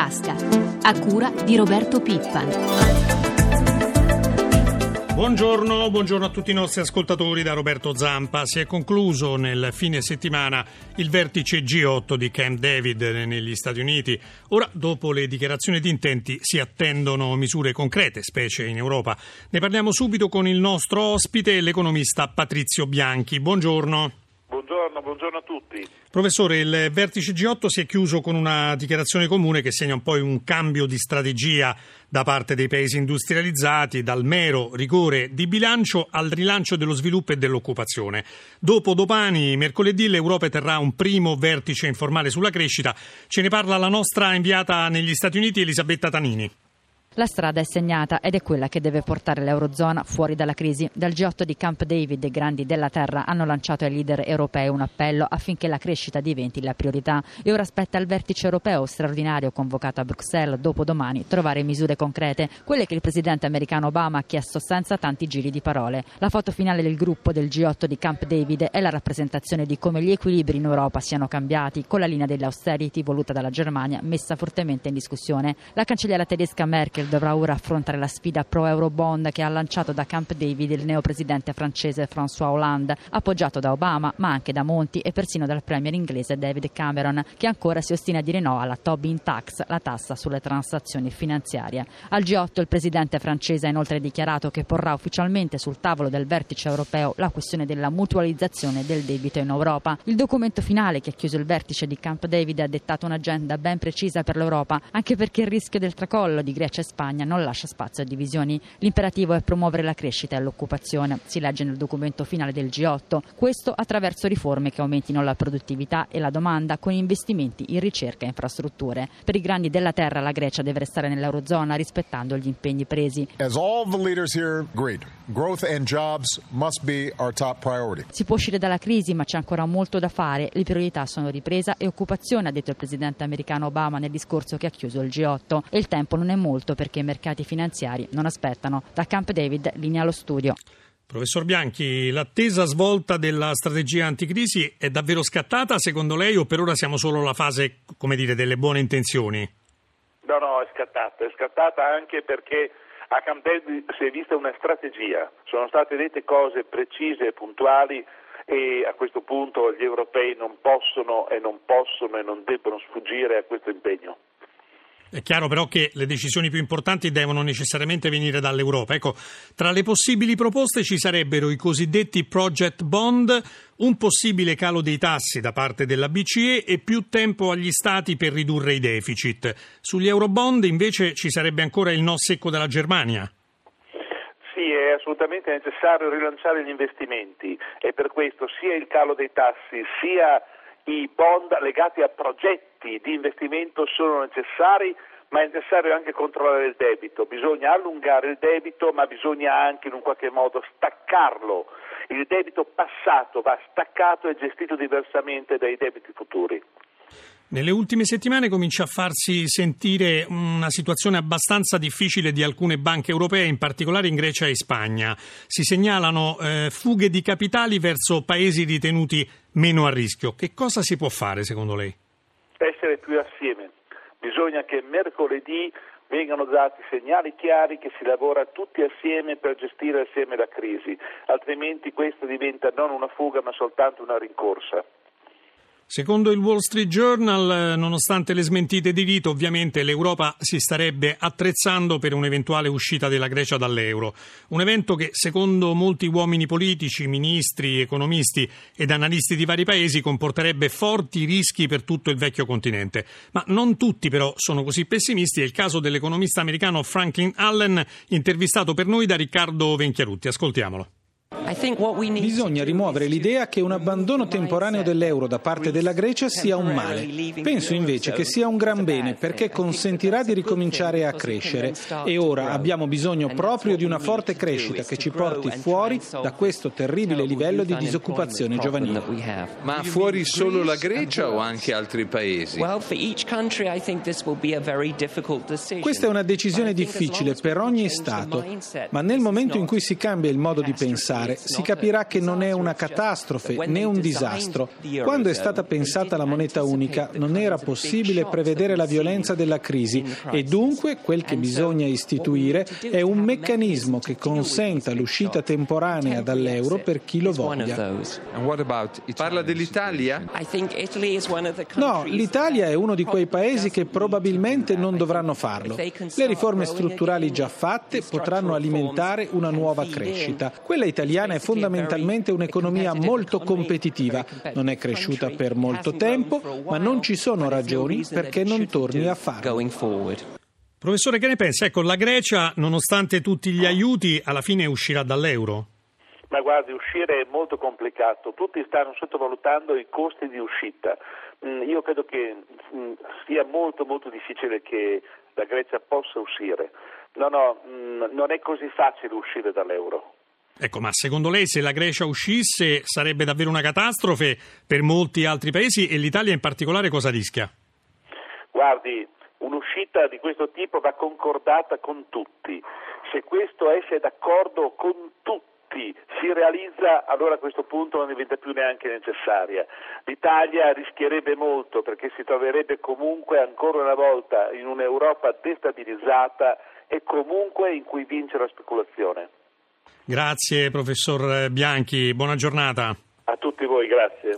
tasca, a cura di Roberto Pippan. Buongiorno, buongiorno, a tutti i nostri ascoltatori da Roberto Zampa. Si è concluso nel fine settimana il vertice G8 di Camp David negli Stati Uniti. Ora, dopo le dichiarazioni di intenti, si attendono misure concrete, specie in Europa. Ne parliamo subito con il nostro ospite, l'economista Patrizio Bianchi. Buongiorno. Buongiorno, buongiorno a tutti. Professore, il vertice G8 si è chiuso con una dichiarazione comune che segna un po' un cambio di strategia da parte dei paesi industrializzati, dal mero rigore di bilancio al rilancio dello sviluppo e dell'occupazione. Dopo domani, mercoledì, l'Europa terrà un primo vertice informale sulla crescita. Ce ne parla la nostra inviata negli Stati Uniti, Elisabetta Tanini. La strada è segnata ed è quella che deve portare l'Eurozona fuori dalla crisi. Dal G8 di Camp David i grandi della Terra hanno lanciato ai leader europei un appello affinché la crescita diventi la priorità e ora aspetta il vertice europeo straordinario convocato a Bruxelles dopo domani trovare misure concrete, quelle che il presidente americano Obama ha chiesto senza tanti giri di parole. La foto finale del gruppo del G8 di Camp David è la rappresentazione di come gli equilibri in Europa siano cambiati con la linea dell'austerity voluta dalla Germania messa fortemente in discussione. La cancelliera tedesca Merkel dovrà ora affrontare la sfida pro-Eurobond che ha lanciato da Camp David il neopresidente francese François Hollande, appoggiato da Obama, ma anche da Monti e persino dal premier inglese David Cameron, che ancora si ostina a dire no alla Tobin Tax, la tassa sulle transazioni finanziarie. Al G8 il presidente francese ha inoltre dichiarato che porrà ufficialmente sul tavolo del vertice europeo la questione della mutualizzazione del debito in Europa. Il documento finale che ha chiuso il vertice di Camp David ha dettato un'agenda ben precisa per l'Europa, anche perché il rischio del tracollo di Grecia e Spagna non lascia spazio a divisioni. L'imperativo è promuovere la crescita e l'occupazione, si legge nel documento finale del G8, questo attraverso riforme che aumentino la produttività e la domanda con investimenti in ricerca e infrastrutture. Per i grandi della terra la Grecia deve restare nell'Eurozona rispettando gli impegni presi. Si può uscire dalla crisi ma c'è ancora molto da fare. Le priorità sono ripresa e occupazione, ha detto il presidente americano Obama nel discorso che ha chiuso il G8 e il tempo non è molto perché i mercati finanziari non aspettano. Da Camp David, linea allo studio. Professor Bianchi, l'attesa svolta della strategia anticrisi è davvero scattata secondo lei o per ora siamo solo alla fase, come dire, delle buone intenzioni? No, no, è scattata, è scattata anche perché a Camp David si è vista una strategia, sono state dette cose precise e puntuali e a questo punto gli europei non possono e non possono e non debbono sfuggire a questo impegno. È chiaro però che le decisioni più importanti devono necessariamente venire dall'Europa. Ecco, tra le possibili proposte ci sarebbero i cosiddetti project bond, un possibile calo dei tassi da parte della BCE e più tempo agli Stati per ridurre i deficit. Sugli eurobond invece ci sarebbe ancora il no secco della Germania. Sì, è assolutamente necessario rilanciare gli investimenti e per questo sia il calo dei tassi sia i bond legati a progetti di investimento sono necessari, ma è necessario anche controllare il debito. Bisogna allungare il debito, ma bisogna anche in un qualche modo staccarlo. Il debito passato va staccato e gestito diversamente dai debiti futuri. Nelle ultime settimane comincia a farsi sentire una situazione abbastanza difficile di alcune banche europee, in particolare in Grecia e Spagna. Si segnalano eh, fughe di capitali verso paesi ritenuti meno a rischio. Che cosa si può fare secondo lei? Essere più assieme. Bisogna che mercoledì vengano dati segnali chiari che si lavora tutti assieme per gestire assieme la crisi, altrimenti questa diventa non una fuga ma soltanto una rincorsa. Secondo il Wall Street Journal, nonostante le smentite di rito, ovviamente l'Europa si starebbe attrezzando per un'eventuale uscita della Grecia dall'euro. Un evento che, secondo molti uomini politici, ministri, economisti ed analisti di vari paesi, comporterebbe forti rischi per tutto il vecchio continente. Ma non tutti però sono così pessimisti. È il caso dell'economista americano Franklin Allen, intervistato per noi da Riccardo Venchiarutti. Ascoltiamolo. Bisogna rimuovere l'idea che un abbandono temporaneo dell'euro da parte della Grecia sia un male. Penso invece che sia un gran bene perché consentirà di ricominciare a crescere e ora abbiamo bisogno proprio di una forte crescita che ci porti fuori da questo terribile livello di disoccupazione giovanile. Ma fuori solo la Grecia o anche altri paesi? Questa è una decisione difficile per ogni Stato, ma nel momento in cui si cambia il modo di pensare parlare si capirà che non è una catastrofe né un disastro. Quando è stata pensata la moneta unica non era possibile prevedere la violenza della crisi e dunque quel che bisogna istituire è un meccanismo che consenta l'uscita temporanea dall'euro per chi lo voglia. Parla dell'Italia? No, l'Italia è uno di quei paesi che probabilmente non dovranno farlo. Le riforme strutturali già fatte potranno alimentare una nuova crescita. Quella italiana è fondamentalmente un'economia molto competitiva, non è cresciuta per molto tempo, ma non ci sono ragioni perché non torni a farlo. Professore, che ne pensa? Ecco, la Grecia, nonostante tutti gli aiuti, alla fine uscirà dall'euro? Ma guardi, uscire è molto complicato, tutti stanno sottovalutando i costi di uscita. Mm, io credo che mm, sia molto molto difficile che la Grecia possa uscire. No, no, mm, non è così facile uscire dall'euro. Ecco, ma secondo lei se la Grecia uscisse sarebbe davvero una catastrofe per molti altri paesi e l'Italia in particolare cosa rischia? Guardi, un'uscita di questo tipo va concordata con tutti. Se questo esce d'accordo con tutti, si realizza, allora a questo punto non diventa più neanche necessaria. L'Italia rischierebbe molto perché si troverebbe comunque ancora una volta in un'Europa destabilizzata e comunque in cui vince la speculazione. Grazie professor Bianchi, buona giornata. A tutti voi, grazie.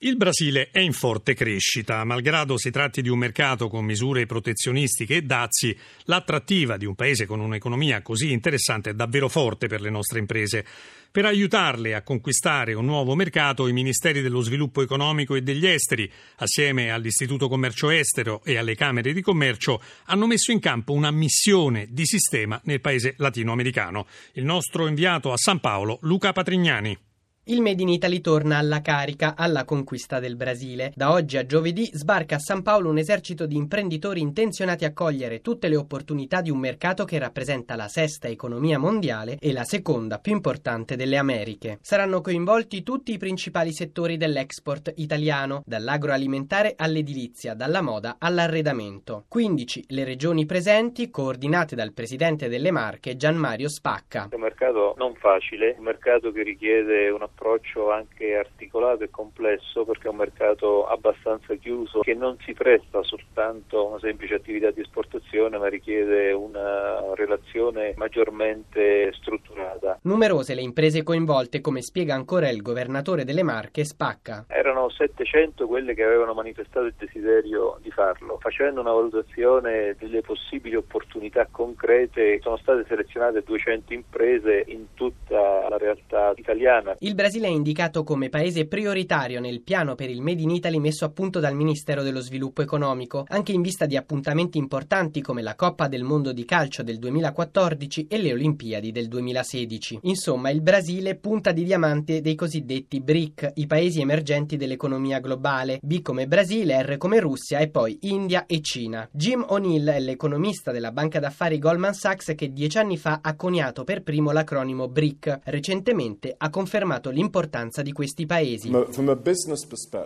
Il Brasile è in forte crescita, malgrado si tratti di un mercato con misure protezionistiche e dazi, l'attrattiva di un paese con un'economia così interessante è davvero forte per le nostre imprese. Per aiutarle a conquistare un nuovo mercato, i Ministeri dello Sviluppo Economico e degli Esteri, assieme all'Istituto Commercio Estero e alle Camere di Commercio, hanno messo in campo una missione di sistema nel paese latinoamericano. Il nostro inviato a San Paolo, Luca Patrignani. Il Made in Italy torna alla carica, alla conquista del Brasile. Da oggi a giovedì sbarca a San Paolo un esercito di imprenditori intenzionati a cogliere tutte le opportunità di un mercato che rappresenta la sesta economia mondiale e la seconda più importante delle Americhe. Saranno coinvolti tutti i principali settori dell'export italiano, dall'agroalimentare all'edilizia, dalla moda all'arredamento. 15 le regioni presenti, coordinate dal presidente delle Marche Gian Mario Spacca. È un mercato non facile, un mercato che richiede una approccio anche articolato e complesso perché è un mercato abbastanza chiuso che non si presta soltanto a una semplice attività di esportazione ma richiede una relazione maggiormente strutturata. Numerose le imprese coinvolte come spiega ancora il governatore delle Marche Spacca. Erano 700 quelle che avevano manifestato il desiderio di farlo. Facendo una valutazione delle possibili opportunità concrete sono state selezionate 200 imprese in tutta la realtà italiana. Il Brasile è indicato come paese prioritario nel piano per il Made in Italy messo a punto dal Ministero dello Sviluppo Economico, anche in vista di appuntamenti importanti come la Coppa del Mondo di calcio del 2014 e le Olimpiadi del 2016. Insomma, il Brasile punta di diamante dei cosiddetti BRIC, i paesi emergenti dell'economia globale, B come Brasile, R come Russia e poi India e Cina. Jim O'Neill è l'economista della banca d'affari Goldman Sachs che dieci anni fa ha coniato per primo l'acronimo BRIC. Recentemente ha confermato l'importanza di questi paesi.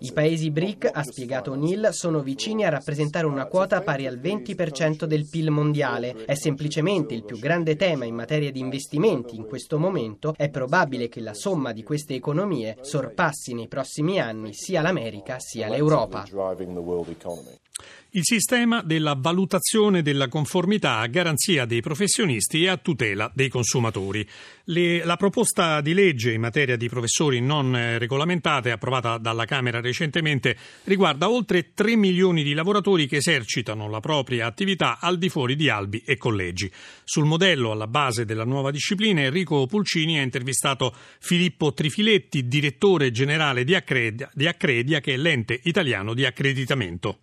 I paesi BRIC, ha spiegato O'Neill, sono vicini a rappresentare una quota pari al 20% del PIL mondiale. È semplicemente il più grande tema in materia di investimenti in questo momento. È probabile che la somma di queste economie sorpassi nei prossimi anni sia l'America sia l'Europa. Il sistema della valutazione della conformità a garanzia dei professionisti e a tutela dei consumatori. Le, la proposta di legge in materia di professori non eh, regolamentate, approvata dalla Camera recentemente, riguarda oltre 3 milioni di lavoratori che esercitano la propria attività al di fuori di albi e collegi. Sul modello alla base della nuova disciplina, Enrico Pulcini ha intervistato Filippo Trifiletti, direttore generale di Accredia, di Accredia che è l'ente italiano di accreditamento.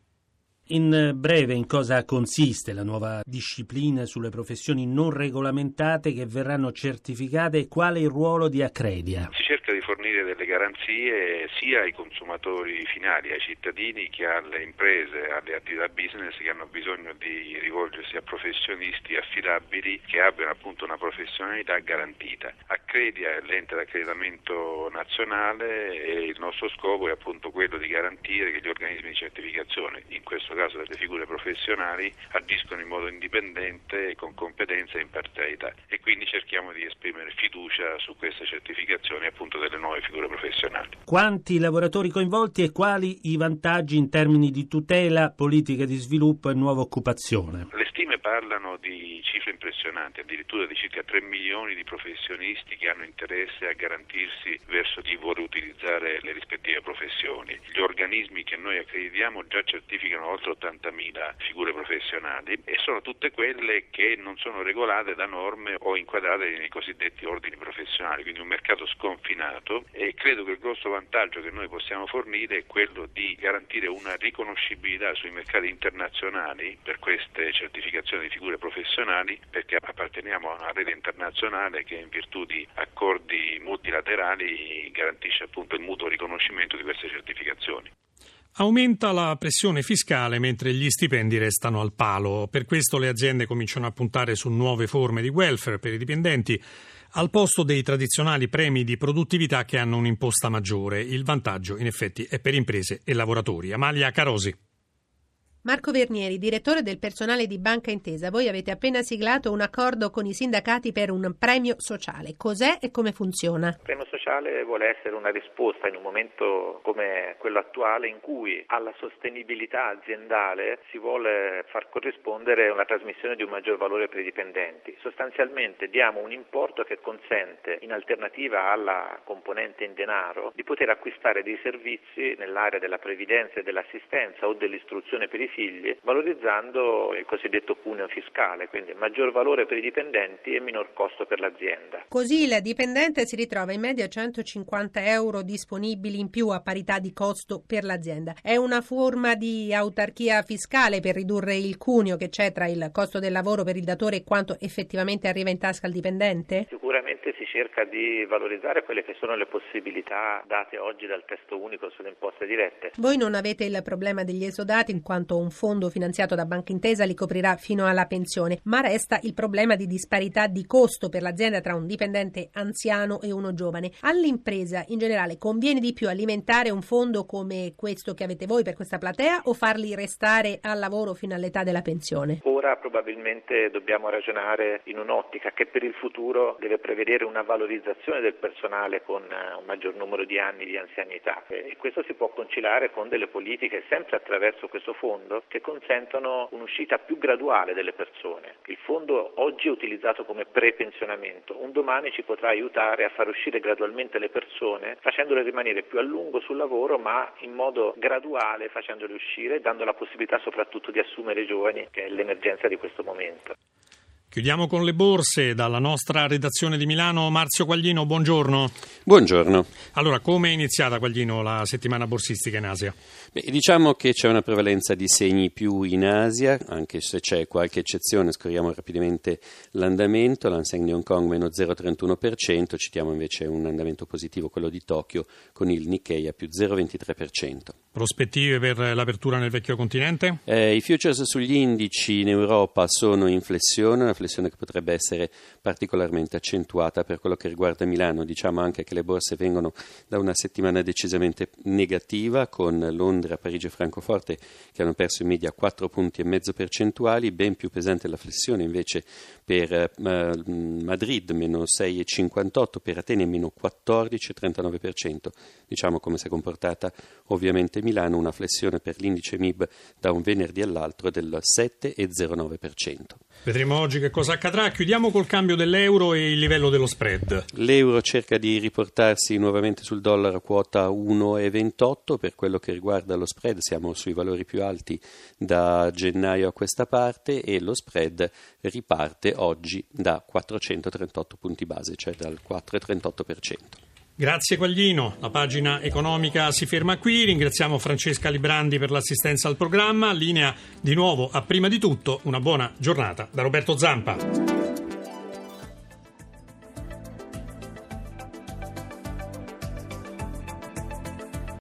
In breve, in cosa consiste la nuova disciplina sulle professioni non regolamentate che verranno certificate e qual è il ruolo di Accredia? Si cerca di fornire delle garanzie sia ai consumatori finali, ai cittadini, che alle imprese, alle attività business che hanno bisogno di rivolgersi a professionisti affidabili che abbiano appunto una professionalità garantita. Accredia è l'ente d'accreditamento nazionale e il nostro scopo è appunto quello di garantire che gli organismi di certificazione, in questo questo caso delle figure professionali, agiscono in modo indipendente, con competenza e imparzialità e quindi cerchiamo di esprimere fiducia su queste certificazioni appunto delle nuove figure professionali. Quanti lavoratori coinvolti e quali i vantaggi in termini di tutela, politica di sviluppo e nuova occupazione? Le parlano di cifre impressionanti, addirittura di circa 3 milioni di professionisti che hanno interesse a garantirsi verso chi vuole utilizzare le rispettive professioni. Gli organismi che noi accreditiamo già certificano oltre 80.000 figure professionali e sono tutte quelle che non sono regolate da norme o inquadrate nei cosiddetti ordini professionali, mercato sconfinato e credo che il grosso vantaggio che noi possiamo fornire è quello di garantire una riconoscibilità sui mercati internazionali per queste certificazioni di figure professionali perché apparteniamo a una rete internazionale che in virtù di accordi multilaterali garantisce appunto il mutuo riconoscimento di queste certificazioni. Aumenta la pressione fiscale mentre gli stipendi restano al palo. Per questo le aziende cominciano a puntare su nuove forme di welfare per i dipendenti al posto dei tradizionali premi di produttività che hanno un'imposta maggiore. Il vantaggio, in effetti, è per imprese e lavoratori. Amalia Carosi. Marco Vernieri, direttore del personale di Banca Intesa, voi avete appena siglato un accordo con i sindacati per un premio sociale. Cos'è e come funziona? Il premio sociale vuole essere una risposta in un momento come quello attuale in cui alla sostenibilità aziendale si vuole far corrispondere una trasmissione di un maggior valore per i dipendenti. Sostanzialmente diamo un importo che consente, in alternativa alla componente in denaro, di poter acquistare dei servizi nell'area della previdenza e dell'assistenza o dell'istruzione per i figli, valorizzando il cosiddetto cuneo fiscale, quindi maggior valore per i dipendenti e minor costo per l'azienda. Così il dipendente si ritrova in media 150 euro disponibili in più a parità di costo per l'azienda. È una forma di autarchia fiscale per ridurre il cuneo che c'è tra il costo del lavoro per il datore e quanto effettivamente arriva in tasca al dipendente? Sicuramente si cerca di valorizzare quelle che sono le possibilità date oggi dal testo unico sulle imposte dirette. Voi non avete il problema degli esodati in quanto un fondo finanziato da Banca Intesa li coprirà fino alla pensione, ma resta il problema di disparità di costo per l'azienda tra un dipendente anziano e uno giovane. All'impresa in generale conviene di più alimentare un fondo come questo che avete voi per questa platea o farli restare al lavoro fino all'età della pensione? Ora probabilmente dobbiamo ragionare in un'ottica che per il futuro deve prevedere una valorizzazione del personale con eh, un maggior numero di anni di anzianità e questo si può conciliare con delle politiche sempre attraverso questo fondo fondo che consentono un'uscita più graduale delle persone. Il fondo oggi è utilizzato come prepensionamento, un domani ci potrà aiutare a far uscire gradualmente le persone facendole rimanere più a lungo sul lavoro ma in modo graduale facendole uscire dando la possibilità soprattutto di assumere giovani che è l'emergenza di questo momento. Chiudiamo con le borse dalla nostra redazione di Milano. Marzio Quaglino, buongiorno. Buongiorno. Allora, come è iniziata Quaglino la settimana borsistica in Asia? Beh, diciamo che c'è una prevalenza di segni più in Asia, anche se c'è qualche eccezione, scorriamo rapidamente l'andamento. L'Anseng di Hong Kong meno 0,31%, citiamo invece un andamento positivo, quello di Tokyo, con il Nikkei a più 0,23%. Prospettive per l'apertura nel vecchio continente? Eh, I futures sugli indici in Europa sono in flessione, una flessione che potrebbe essere particolarmente accentuata per quello che riguarda Milano. Diciamo anche che le borse vengono da una settimana decisamente negativa, con Londra, Parigi e Francoforte che hanno perso in media 4 punti e mezzo percentuali, ben più pesante la flessione invece per eh, Madrid meno 6,58, per Atene meno 14,39%. Diciamo come si è comportata ovviamente Milano, una flessione per l'indice MIB da un venerdì all'altro del 7,09%. Vedremo oggi che cosa accadrà. Chiudiamo col cambio dell'euro e il livello dello spread. L'euro cerca di riportarsi nuovamente sul dollaro a quota 1,28. Per quello che riguarda lo spread siamo sui valori più alti da gennaio a questa parte e lo spread riparte oggi da 438 punti base, cioè dal 4,38%. Grazie Quaglino, la pagina economica si ferma qui, ringraziamo Francesca Librandi per l'assistenza al programma, linea di nuovo a prima di tutto una buona giornata da Roberto Zampa.